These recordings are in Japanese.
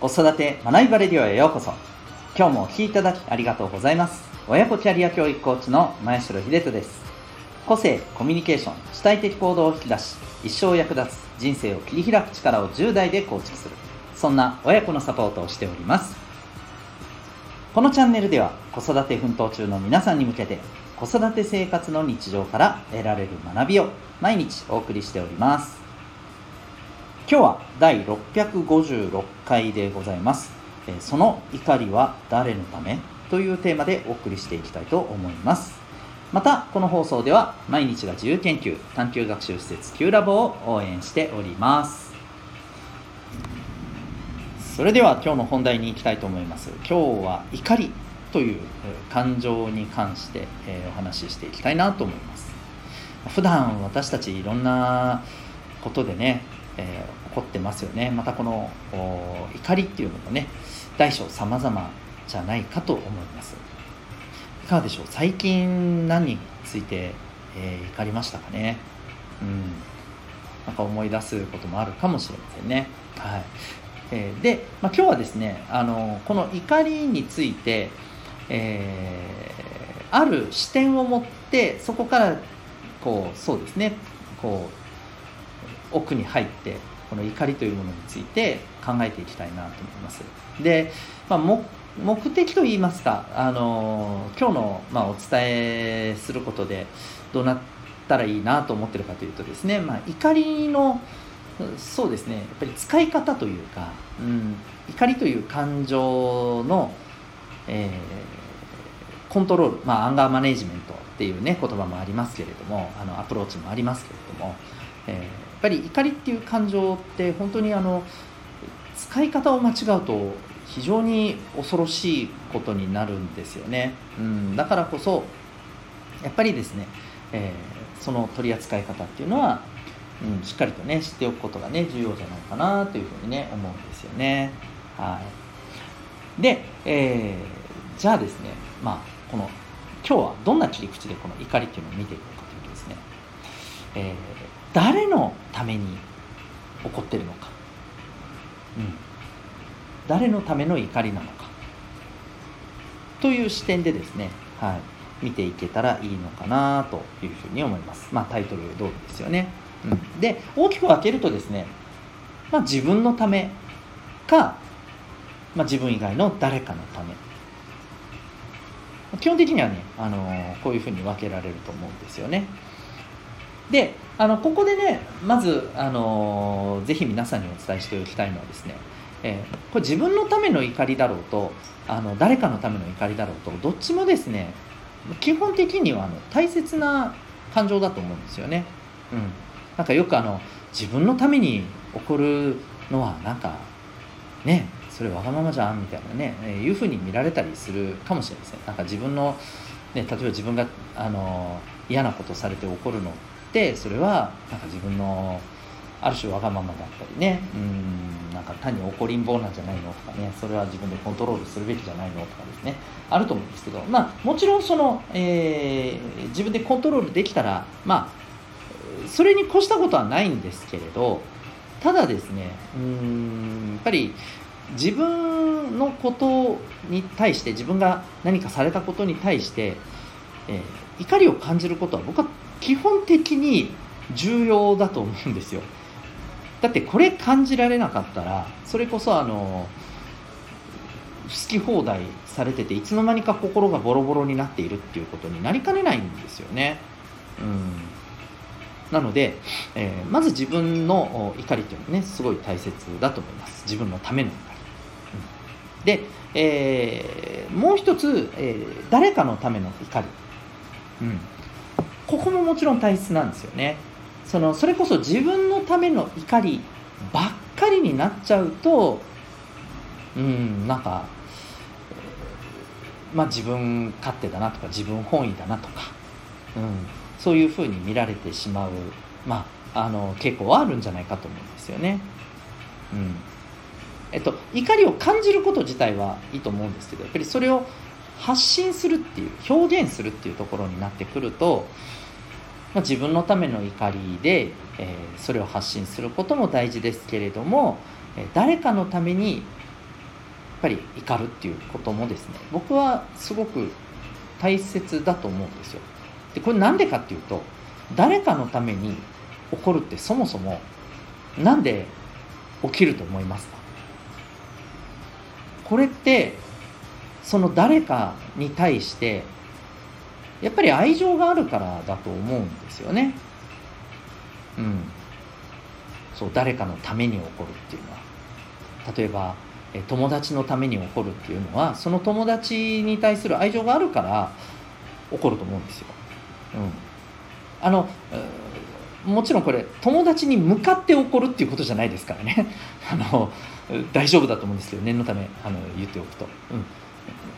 子育て学びバレディオへようこそ。今日もお聴きいただきありがとうございます。親子キャリア教育コーチの前城秀人です。個性コミュニケーション主体的行動を引き出し一生役立つ人生を切り開く力を10代で構築する。そんな親子のサポートをしております。このチャンネルでは子育て奮闘中の皆さんに向けて子育て生活の日常から得られる学びを毎日お送りしております。今日は第656回でございます。その怒りは誰のためというテーマでお送りしていきたいと思います。またこの放送では毎日が自由研究探究学習施設 Q ラボを応援しております。それでは今日の本題に行きたいと思います。今日は怒りという感情に関して、お話ししていきたいなと思います。普段私たちいろんなことでね、えー、起こってますよね。またこの怒りっていうのもね大小様々じゃないかと思います。いかがでしょう？最近何について、えー、怒りましたかね？うん。なんか思い出すこともあるかもしれませんね。はい。えー、で、まあ、今日はですねあのこの怒りについて、えー、ある視点を持ってそこからこうそうですね。こう奥に入ってこの怒りというものについて考えていきたいなと思います。で、まあ、目的といいますか、あの今日の、まあ、お伝えすることでどうなったらいいなと思ってるかというとですね、まあ、怒りのそうですねやっぱり使い方というか、うん、怒りという感情の、えー、コントロール、まあ、アンガーマネジメントっていうね言葉もありますけれどもあのアプローチもありますけれども、えーぱり怒りっていう感情って本当にあの使い方を間違うと非常に恐ろしいことになるんですよね、うん、だからこそやっぱりですね、えー、その取り扱い方っていうのは、うん、しっかりとね知っておくことがね重要じゃないかなというふうにね思うんですよね。はい。で、えー、じゃあですねまあこの今日はどんな切り口でこの怒りっていうのを見ていくかというとですね、えー誰のために起こってるのか、うん、誰のための怒りなのかという視点でですね、はい、見ていけたらいいのかなというふうに思います。まあ、タイトル通りですよね。うん、で大きく分けるとですね、まあ、自分のためか、まあ、自分以外の誰かのため基本的にはね、あのー、こういうふうに分けられると思うんですよね。であのここでねまず、あのぜひ皆さんにお伝えしておきたいのはですね、えー、これ自分のための怒りだろうとあの誰かのための怒りだろうとどっちもですね基本的にはあの大切な感情だと思うんですよね。うん、なんかよくあの自分のために起こるのはなんかねそれわがままじゃんみたいなね、えー、いうふうに見られたりするかもしれません。なんか自分の、ね、例えば自分があの嫌なことされて怒るのってそれはなんか自分のある種わがままだったりね。うんなんか単に怒りん坊なんじゃないのとかね。それは自分でコントロールするべきじゃないのとかですね。あると思うんですけど。まあもちろんその、えー、自分でコントロールできたらまあそれに越したことはないんですけれどただですねうんやっぱり自分のことに対して自分が何かされたことに対して、えー、怒りを感じることは僕は基本的に重要だと思うんですよ。だってこれ感じられなかったらそれこそあの好き放題されてていつの間にか心がボロボロになっているっていうことになりかねないんですよね。うん。なので、えー、まず自分の怒りというのはねすごい大切だと思います。自分のための怒り、うん、で、えー、もう一つ、えー、誰かのための怒り、うん、ここももちろん大切なんですよねそのそれこそ自分のための怒りばっかりになっちゃうとうんなんかまあ自分勝手だなとか自分本位だなとか、うん、そういうふうに見られてしまう、まあ、あの傾向はあるんじゃないかと思うんですよね。うんえっと、怒りを感じること自体はいいと思うんですけどやっぱりそれを発信するっていう表現するっていうところになってくるとまあ、自分のための怒りで、えー、それを発信することも大事ですけれども、え、誰かのためにやっぱり怒るっていうこともですね僕はすごく大切だと思うんですよ。でこれなんでかっていうと誰かのために怒るってそもそもなんで起きると思いますか？これってその誰かに対してやっぱり愛情があるからだと思うんですよね。うん。そう誰かのために起こるっていうのは。例えば友達のために起こるっていうのはその友達に対する愛情があるから起こると思うんですよ。うん、あのもちろんこれ友達に向かって起こるっていうことじゃないですからね。あの大丈夫だと思うんですけど念のためあの言っておくと、うん、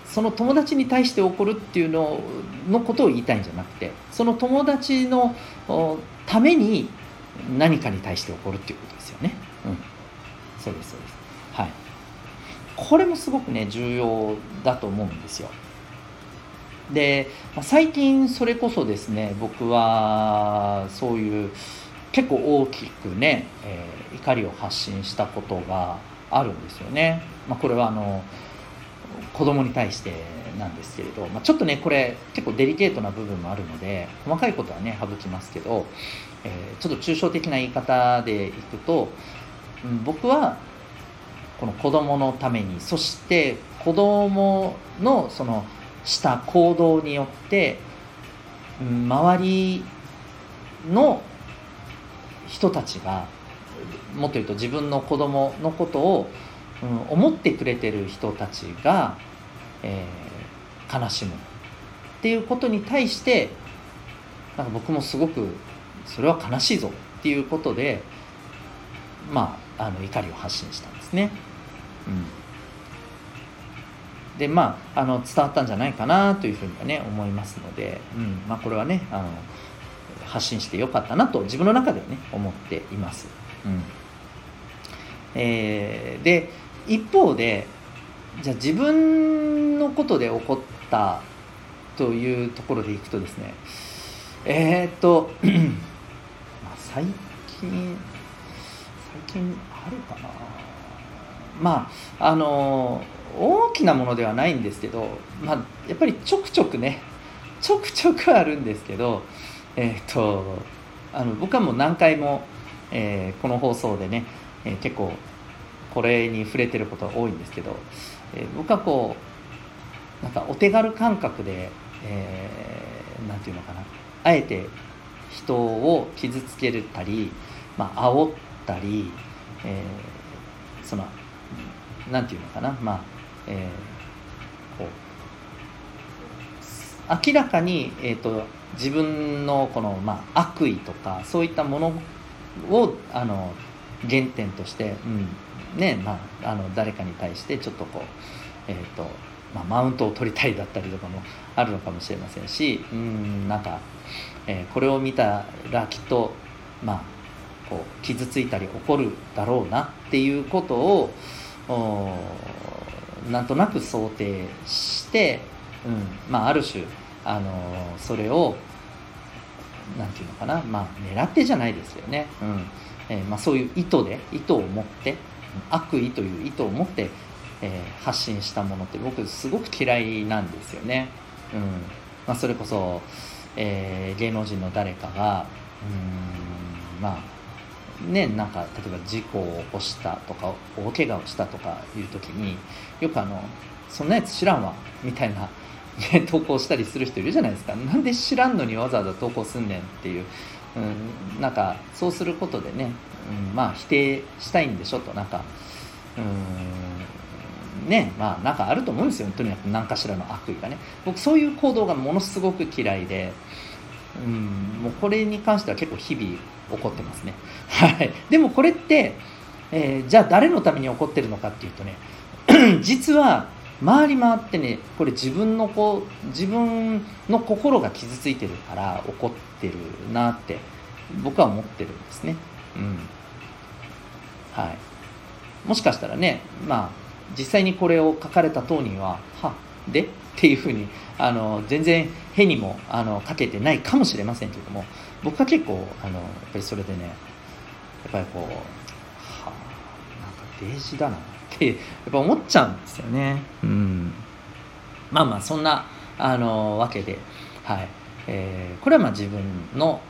その友達に対して起こるっていうののことを言いたいんじゃなくてその友達のために何かに対して起こるっていうことですよね。うん、そうですそうです。はい。これもすごくね重要だと思うんですよ。で最近それこそですね僕はそういう結構大きくね、えー、怒りを発信したことがあるんですよね。まあ、これはあの子供に対してなんですけれど、まあ、ちょっとねこれ結構デリケートな部分もあるので細かいことはね省きますけど、えー、ちょっと抽象的な言い方でいくと、うん、僕はこの子供のためにそして子供のそのした行動によってうん周りの人たちがもっと言うと自分の子供のことを、うん、思ってくれてる人たちが、えー、悲しむっていうことに対してなんか僕もすごくそれは悲しいぞっていうことでまああの怒りを発信したんですね。うんでまああの伝わったんじゃないかなというふうにはね思いますので、うんまあ、これはねあの発信してよかったなと自分の中ではね思っています。うんえー、で一方でじゃあ自分のことで起こったというところでいくとですねえー、っと まあ最近最近あるかな。まああの大きなものではないんですけど、まあ、やっぱりちょくちょくねちょくちょくあるんですけど、えー、っとあの僕はもう何回も、えー、この放送でね、えー、結構これに触れてることが多いんですけど、え僕はこうなんかお手軽感覚で何、えー、て言うのかな。あえて人を傷つけたり、まあ煽ったり、えその何て言うのかな。まあえー、こう明らかに、えーと、自分のこの、まあ、悪意とかそういったものをあの原点として、うん。ねまあ、あの誰かに対してちょっとこう、えーとまあ、マウントを取りたいだったりとかもあるのかもしれませんしうんなんか、えー、これを見たらきっと、まあ、こう傷ついたり怒るだろうなっていうことをおなんとなく想定して、うんまあ、ある種、あのそれをなんていうのかな、まあ、狙ってじゃないですよね、うん。えー、まあ、そういう意図で意図を持って悪意という意図を持って、えー、発信したものって僕すごく嫌いなんですよね、うん。まあ、それこそ、えー、芸能人の誰かがうんまあね、なんか例えば事故を起こしたとか大怪我をしたとかいう時によくあの「そんなやつ知らんわ」みたいな、投稿したりする人いるじゃないですか。なんで知らんのにわざわざ投稿すんねんっていう、うん、なんかそうすることでね、うん、まあ否定したいんでしょとなんかうんねまあなんかあると思うんですよとにかく何かしらの悪意がね僕そういう行動がものすごく嫌いで、うん、もうこれに関しては結構日々起こってますね。はい。でもこれって、えー、じゃあ誰のために起こってるのかっていうとね、実は回り回ってね、これ自分のこう、自分の心が傷ついてるから起こってるなって僕は思ってるんですね。うん。はい。もしかしたらね、まあ、実際にこれを書かれた当人は、は、で？っていうふうにあの全然へにもあのかけてないかもしれませんけども僕は結構あのやっぱりそれでねやっぱりこうはなんかデージだなっってやっぱ思っちゃうんですよね。うん、まあまあそんなあのわけで、はいえー、これはまあ自分の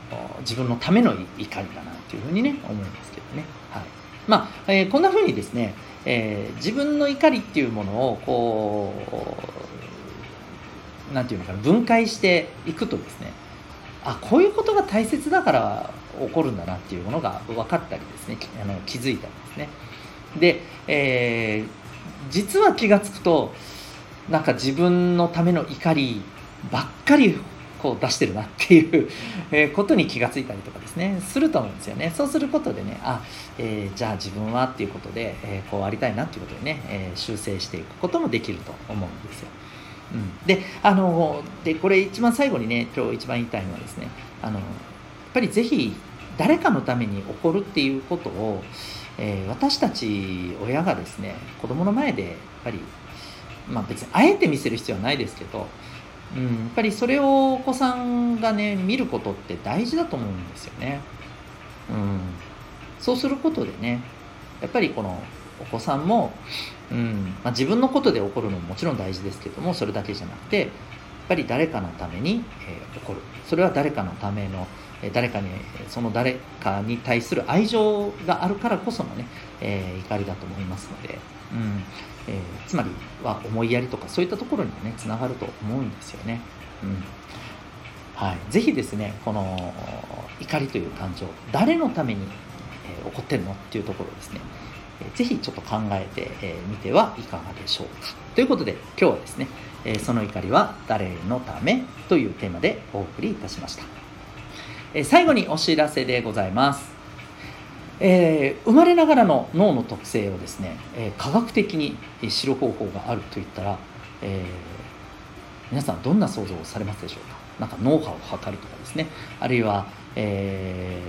自分のための怒りだなというふうにね思いますけどね。はいまあえー、こんなふうにですね、えー、自分の怒りっていうものをこうなんていうのかな分解していくとですねあこういうことが大切だから起こるんだなっていうものが分かったりですねあの気づいたりですねで、えー、実は気が付くとなんか自分のための怒りばっかりこう出してるなっていうえことに気がついたりとかですね。すると思うんですよね。そうすることでねあ、えー、じゃあ自分はっていうことで、えー、こうありたいなっていうことでね、えー、修正していくこともできると思うんですよ、うん、であのでこれ一番最後にね今日一番言いたいのはですねあのやっぱりぜひ誰かのために起こるっていうことを、え私たち親がですね子供の前でやっぱりまあ別にあえて見せる必要はないですけどうん、やっぱりそれをお子さんがね見ることって大事だと思うんですよね。うん、そうすることでねやっぱりこのお子さんも、うんまあ、自分のことで起こるのももちろん大事ですけどもそれだけじゃなくてやっぱり誰かのために、えー、起こるそれは誰かのための誰かにその誰かに対する愛情があるからこそのね、え、怒りだと思いますので、うん。え、つまりは思いやりとかそういったところにもねつながると思うんですよね。うん。はい、ぜひですねこの怒りという感情誰のために、えー、起こってるのっていうところですね、ぜひちょっと考えてみ、てはいかがでしょうか。ということで今日はですね、その怒りは誰のためというテーマでお送りいたしました、え、最後にお知らせでございます。えー、生まれながらの脳の特性をですね、え、科学的に知る方法があるといったら、えー、皆さんどんな想像をされますでしょうか？なんか脳波を測るとかですね。あるいは、え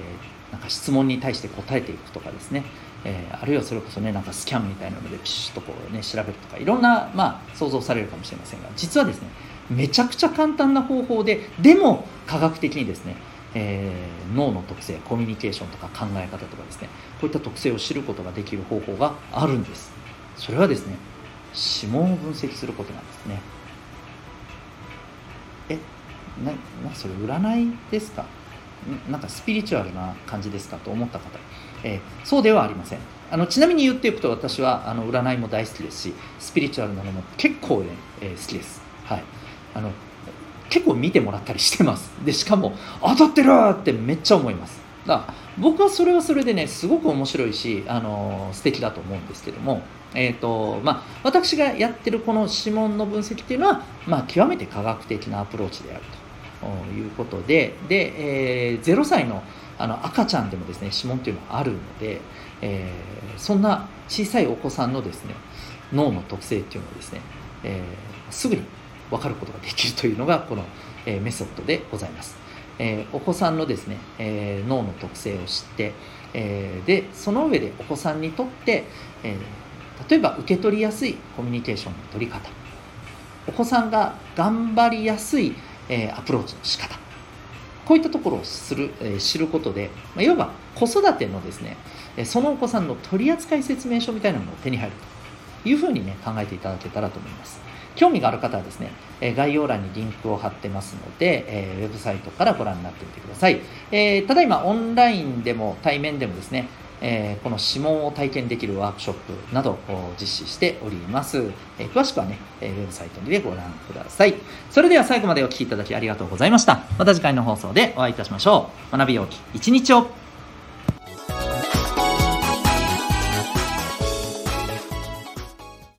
ー、なんか質問に対して答えていくとかですね、えー、あるいはそれこそねなんかスキャンみたいなのでピシッとこうね調べるとかいろんな、まあ、想像されるかもしれませんが実はですねめちゃくちゃ簡単な方法ででも科学的にですねえー、脳の特性コミュニケーションとか考え方とかですねこういった特性を知ることができる方法があるんです。それはですね指紋を分析することなんですね。えななそれ占いですか？なんかスピリチュアルな感じですかと思った方、えー、そうではありません。あのちなみに言っていくと私はあの占いも大好きですしスピリチュアルなのも結構ね、えー、好きです。はい。あの結構見てもらったりしてます。でしかも当たってるってめっちゃ思います。だから僕はそれはそれでねすごく面白いしあの素敵だと思うんですけども。えーとまあ、私がやってるこの指紋の分析っていうのは、まあ、極めて科学的なアプローチであると。いうことで。で、えー、0歳のあの赤ちゃんでもですね指紋っていうのはあるので、えー、そんな小さいお子さんのですね脳の特性っていうのをですね、えー、すぐに分かることができるというのがこの、えメソッドでございます。えお子さんのですね、え脳の特性を知って、えでその上でお子さんにとって、え例えば受け取りやすいコミュニケーションの取り方お子さんが頑張りやすい、えアプローチの仕方こういったところをする、え知ることで、まいわば子育てのですねえそのお子さんの取扱説明書みたいなものを手に入るというふうにね考えていただけたらと思います。興味がある方はですね、え概要欄にリンクを貼ってますので、えウェブサイトからご覧になってみてください。えただいまオンラインでも対面でもですね、えこの指紋を体験できるワークショップなどを実施しております。え詳しくはね、えウェブサイトでご覧ください。それでは最後までお聴きいただきありがとうございました。また次回の放送でお会いいたしましょう。学びようき一日を